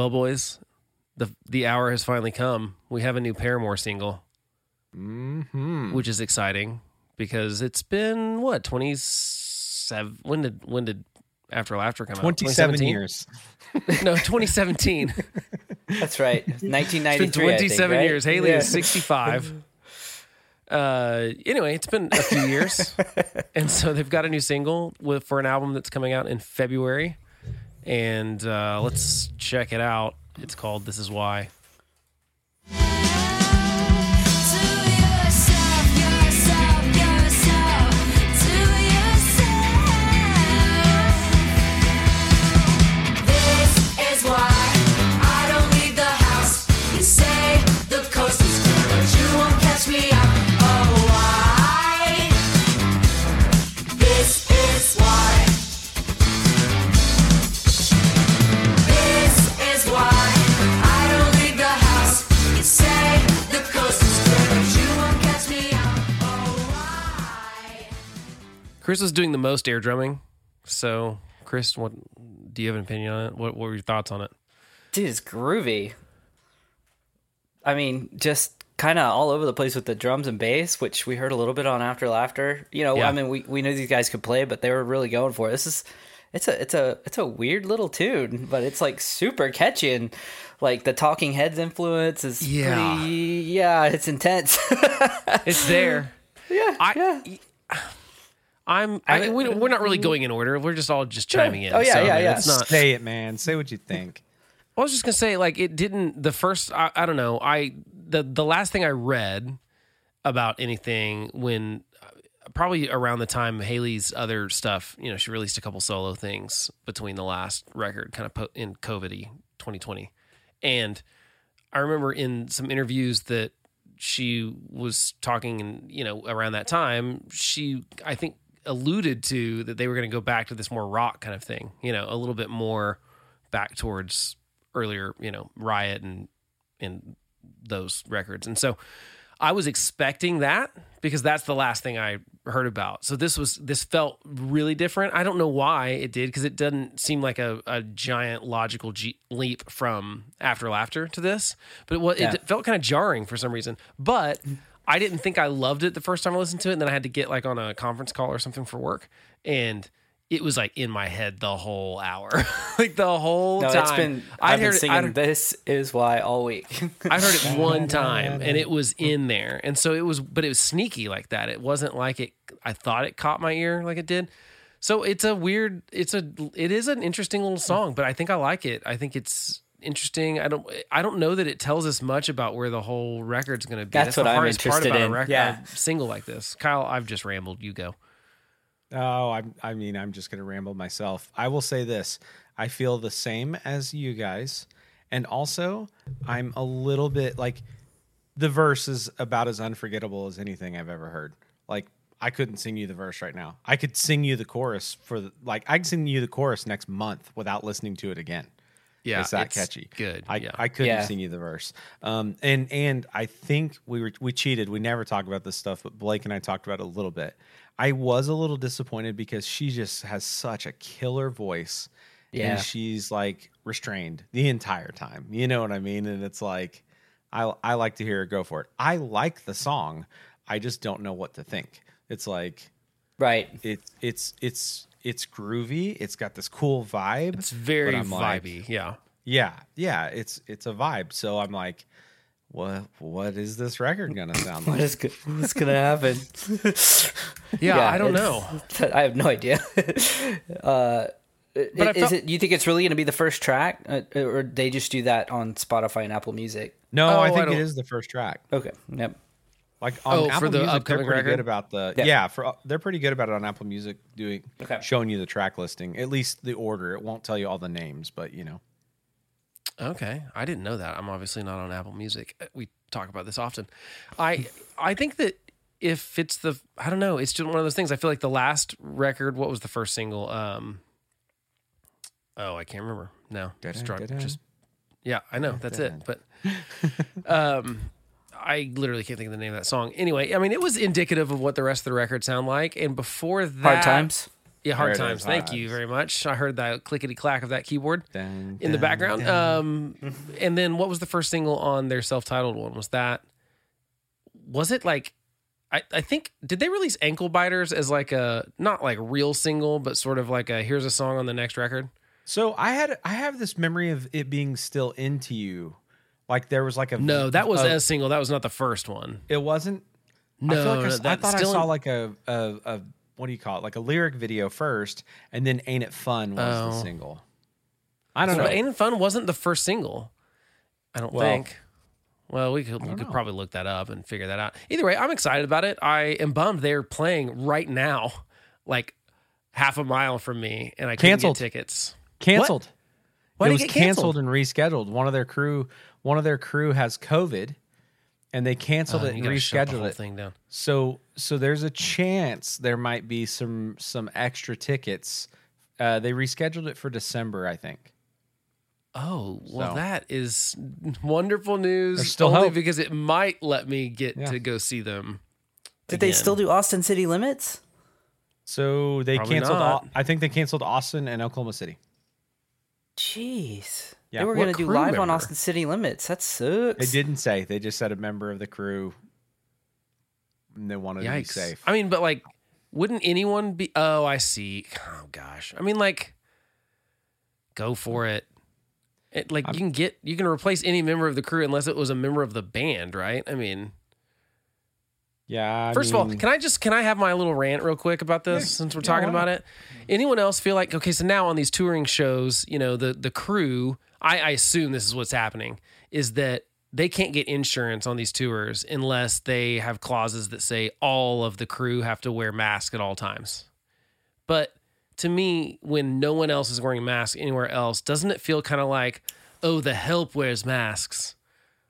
Well, boys, the the hour has finally come. We have a new Paramore single, Mm-hmm. which is exciting because it's been what twenty seven. When did when did After Laughter come out? 27 2017? years. No, twenty seventeen. That's right. It's been 1993. I think, 27 right? years. Hayley Yeah. is 65. Uh, anyway, it's been a few years, and so they've got a new single with for an album that's coming out in February, and uh, let's check it out. It's called "This Is Why." Chris was doing the most air drumming, so Chris, what do you have an opinion on it? What, what were your thoughts on it? Dude, it's groovy. I mean, just kind of all over the place with the drums and bass, which we heard a little bit on After Laughter. You know, Yeah. I mean, we, we knew these guys could play, but they were really going for it. This is it's a it's a it's a weird little tune, but it's like super catchy and like the Talking Heads influence is Yeah. pretty yeah, it's intense. It's there. yeah, I- yeah. I'm. I, we, we're not really going in order. We're just all just chiming in. Oh, yeah, so, yeah, I mean, yeah. It's not. Say it, man. Say what you think. I was just gonna say, like, it didn't. The first, I, I don't know. I the the last thing I read about anything when uh, probably around the time Hayley's other stuff, you know, she released a couple solo things between the last record, kind of po- in COVID 2020, and I remember in some interviews that she was talking, and you know, around that time, she I think alluded to that they were going to go back to this more rock kind of thing, you know, a little bit more back towards earlier, you know, Riot and and those records. And so I was expecting that because that's the last thing I heard about. So this was this felt really different. I don't know why it did because it doesn't seem like a, a giant logical G- leap from After Laughter to this, but it, was, Yeah. it felt kind of jarring for some reason. But I didn't think I loved it the first time I listened to it, and then I had to get like on a conference call or something for work, and it was like in my head the whole hour, like the whole No, time. it's been I've been heard it- singing I'd- this is why all week. I heard it one time and it was in there. And so it was, but it was sneaky like that. It wasn't like it, I thought it caught my ear like it did. So it's a weird, it's a, it is an interesting little song, but I think I like it. I think it's interesting. I don't, I don't know that it tells us much about where the whole record's going to be. That's the what I'm hardest part interested about in. A, record, Yeah. a single like this. Kyle, I've just rambled. You go. Oh, I, I mean, I'm just going to ramble myself. I will say this I feel the same as you guys. And also, I'm a little bit like the verse is about as unforgettable as anything I've ever heard. Like, I couldn't sing you the verse right now. I could sing you the chorus for the, like, I could sing you the chorus next month without listening to it again. Yeah. it's that catchy. Good. I, yeah. I couldn't Yeah. sing you the verse. Um, and and I think we were we cheated. We never talk about this stuff, but Blake and I talked about it a little bit. I was a little disappointed because she just has such a killer voice. Yeah. And she's like restrained the entire time. You know what I mean? And it's like I I like to hear her go for it. I like the song. I just don't know what to think. It's like right. it's it's it's it's groovy. It's got this cool vibe. it's very but I'm like, vibey. yeah. yeah, yeah, it's it's a vibe. So I'm like, what what is this record gonna sound like? is go- what's gonna happen? Yeah. I don't know. I have no idea. uh, But I is felt- it? You think it's really going to be the first track, uh, or they just do that on Spotify and Apple Music? No, Oh, I I think don't- it is the first track. Okay. Yep. Like on Oh, Apple for the Music, they're pretty record? good about the yeah. Yeah. for they're pretty good about it on Apple Music doing Okay. showing you the track listing, at least the order. It won't tell you all the names, but you know. Okay, I didn't know that. I'm obviously not on Apple Music. Uh, We talk about this often. I I think that if it's the I don't know, it's just one of those things. I feel like the last record, what was the first single? Um Oh, I can't remember. No. Just, just Yeah, I know. That's it. But um I literally can't think of the name of that song. Anyway, I mean, it was indicative of what the rest of the record sound like. And before that, Hard times. Yeah, hard There times. Thank Hard you Times. very much. I heard that clickety clack of that keyboard Dun, in the dun, background. dun. Um, and then what was the first single on their self-titled one? Was that? Was it like? I, I think did they release Anklebiters as like a not like real single, but sort of like a here's a song on the next record. So I had I have this memory of it being still into you, like there was like a No, that was a, a single. That was not the first one. it wasn't. No, I, feel like I no, I, that's thought I saw in- like a, a a what do you call it? Like a lyric video first, and then "Ain't It Fun" was the Oh. single. I don't know. Ain't It Fun wasn't the first single. I don't Well, think. Well, we could we could probably look that up and figure that out. Either way, I'm excited about it. I am bummed they're playing right now, like half a mile from me, and I Canceled. get tickets. canceled. Why it did was get canceled? and rescheduled. One of their crew, one of their crew has COVID, and they canceled Uh, it and gotta shut the rescheduled it. thing down. So so there's a chance there might be some some extra tickets. Uh, they rescheduled it for December, I think. Oh, well, So- that is wonderful news. There's still only hope. because it might let me get Yeah. to go see them. Did they still do Austin City Limits? So they Probably canceled. not. I think they canceled Austin and Oklahoma City. Jeez. Yeah. They were going to do crew live on? Austin City Limits. That sucks. They didn't say. They just said a member of the crew. And they wanted to be safe. I mean, but like, wouldn't anyone be? Oh, I see. Oh gosh. I mean, like, go for it. It like you can get you can replace any member of the crew unless it was a member of the band, right? I mean, yeah. I First of all, can I just can I have my little rant real quick about this since we're talking why about it? Anyone else feel like okay? So now on these touring shows, you know the the crew. I, I assume this is what's happening is that they can't get insurance on these tours unless they have clauses that say all of the crew have to wear masks at all times. But to me, when no one else is wearing masks anywhere else, doesn't it feel kind of like, oh, the help wears masks?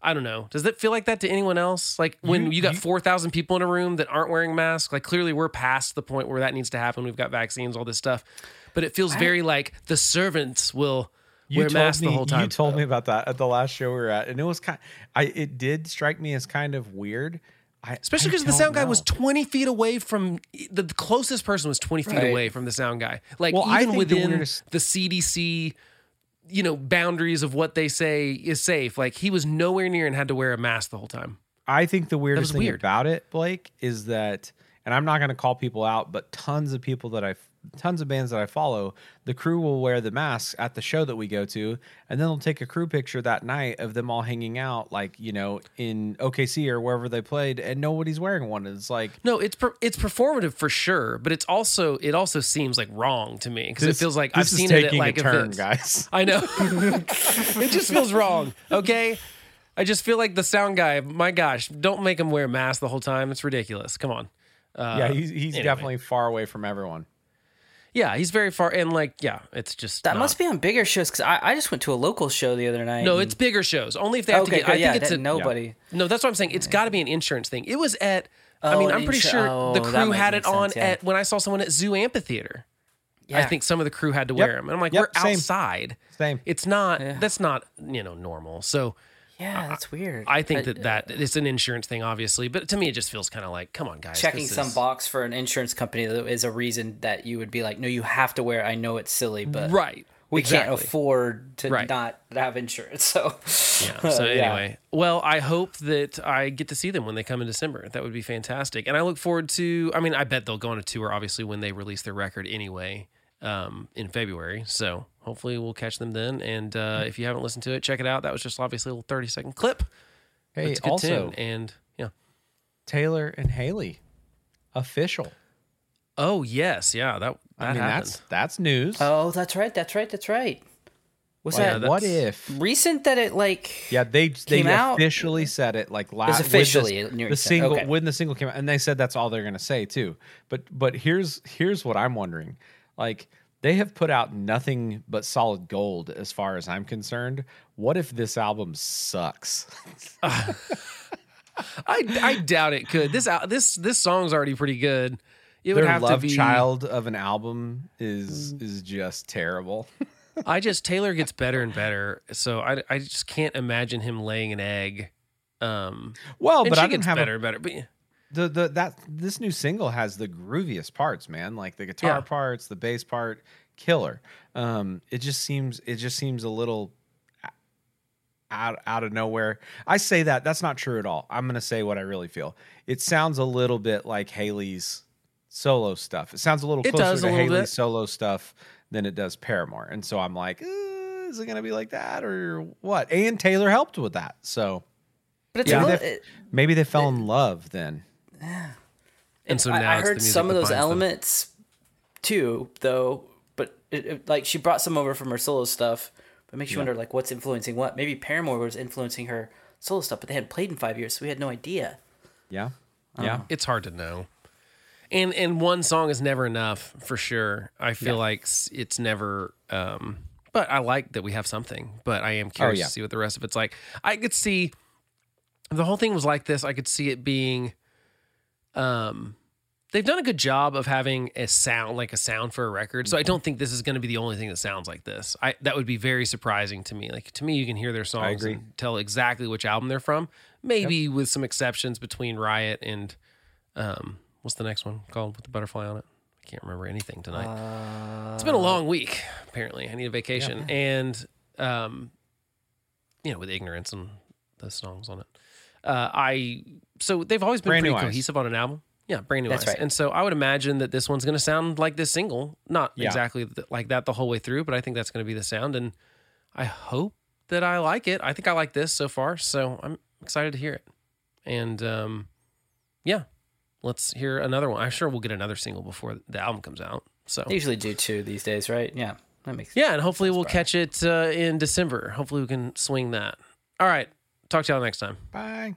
I don't know. Does that feel like that to anyone else? Like when you, got 4,000 people in a room that aren't wearing masks, like clearly we're past the point where that needs to happen. We've got vaccines, all this stuff. But it feels very like the servants will you wear told masks me, the whole time. You told me about that at the last show we were at, and it was kind. I it did strike me as kind of weird. I, Especially because the sound guy was 20 feet away from the, closest person was 20 feet Right. away from the sound guy. Like Well, even think the within weirdest- the CDC, you know, boundaries of what they say is safe. Like he was nowhere near and had to wear a mask the whole time. I think the weirdest thing weird. about it, Blake, is that, and I'm not going to call people out, but tons of people that I, tons of bands that I follow, the crew will wear the masks at the show that we go to, and then they'll take a crew picture that night of them all hanging out, like you know, in OKC or wherever they played, and nobody's wearing one. It's like No, it's per, it's performative for sure, but it's also it also seems like wrong to me because it feels like I've seen it at like a turn, events. guys. I know. it just feels wrong. Okay. I just feel like the sound guy, my gosh, don't make him wear a mask the whole time. It's ridiculous. Come on. Uh, yeah, he's, he's anyway. definitely far away from everyone. Yeah, he's very far. And like, yeah, it's just. That not- must be on bigger shows because I, I just went to a local show the other night. No, and- it's bigger shows. Only if they have okay. to get. good, I yeah, think it's a. that nobody. No, that's what I'm saying. It's got to be an insurance thing. It was at. I Oh, mean, I'm pretty insur- sure oh, the crew had make it on yeah. at when I saw someone at Zoo Amphitheater. I think some of the crew had to Yep. wear them, and I'm like, Yep, we're same. outside. Same. It's not. Yeah. That's not you know normal. So Yeah, that's weird. I think But, that that it's an insurance thing, obviously, but to me, it just feels kind of like, come on, guys. checking some is- box for an insurance company is a reason that you would be like, no, you have to wear. it. I know it's silly, but right? we exactly. can't afford to Right. not have insurance. So Yeah. So Yeah. anyway, well, I hope that I get to see them when they come in December. That would be fantastic, and I look forward to. I mean, I bet they'll go on a tour, obviously, when they release their record anyway, um, in February. So hopefully, we'll catch them then. And uh, if you haven't listened to it, check it out. That was just obviously a little thirty second clip. Hey, it's a good also tune. and yeah. Taylor and Hayley, official. Oh yes, yeah. That that I mean, happened. that's that's news. oh, that's right, that's right, that's right. Was Yeah, that that- what if? recent that it like? Yeah, they they came out? officially said it like last. officially, with you the, were the single Okay. when the single came out, and they said that's all they're going to say too. But but here's here's what I'm wondering: like they have put out nothing but solid gold as far as I'm concerned. What if this album sucks? I I doubt it could. This this this song's already pretty good. It would Their have love to be. child of an album is is just terrible. I just Taylor gets better and better, so I, I just can't imagine him laying an egg. Um, well, but I don't gets have better a, and better. But yeah. The the that this new single has the grooviest parts, man. Like the guitar Yeah. parts, the bass part, killer. Um, it just seems it just seems a little out out of nowhere. I say that that's not true at all. I'm gonna say what I really feel. It sounds a little bit like Hayley's solo stuff. It sounds a little It closer to Hayley's bit. solo stuff than it does Paramore, and so I'm like, uh, is it gonna be like that or what? And Taylor helped with that, so But it's Yeah. a maybe, little, they, maybe they fell in love then. And so I- now I, it's the heard some of those binds them. elements too, though. But it, it- like she brought some over from her solo stuff, but it makes you wonder like what's influencing what. Maybe Paramore was influencing her solo stuff, but they hadn't played in five years, so we had no idea. Yeah, yeah. it's hard to know. And and one song is never enough for sure. I feel like it's never. Um, but I like that we have something. But I am curious Oh, yeah. to see what the rest of it's like. I could see the whole thing was like this. I could see it being. Um, they've done a good job of having a sound like a sound for a record. So I don't think this is going to be the only thing that sounds like this. I that would be very surprising to me. Like to me, you can hear their songs and tell exactly which album they're from. Maybe with some exceptions between Riot and um, what's the next one called with the butterfly on it? I can't remember anything tonight. it's been a long week. Apparently, I need a vacation, and um, you know, with ignorance and the songs on it. Uh, I so they've always been Brand pretty Eyes. cohesive on an album. Yeah, brand new That's eyes. right. And so I would imagine that this one's going to sound like this single, not Yeah. exactly th- like that the whole way through, but I think that's going to be the sound, and I hope that I like it. I think I like this so far, so I'm excited to hear it. And um, yeah, let's hear another one. I'm sure we'll get another single before the album comes out. So They usually do two these days, right? Yeah, that makes yeah, and hopefully we'll catch it uh, in December. Hopefully we can swing that. All right, talk to y'all next time. Bye.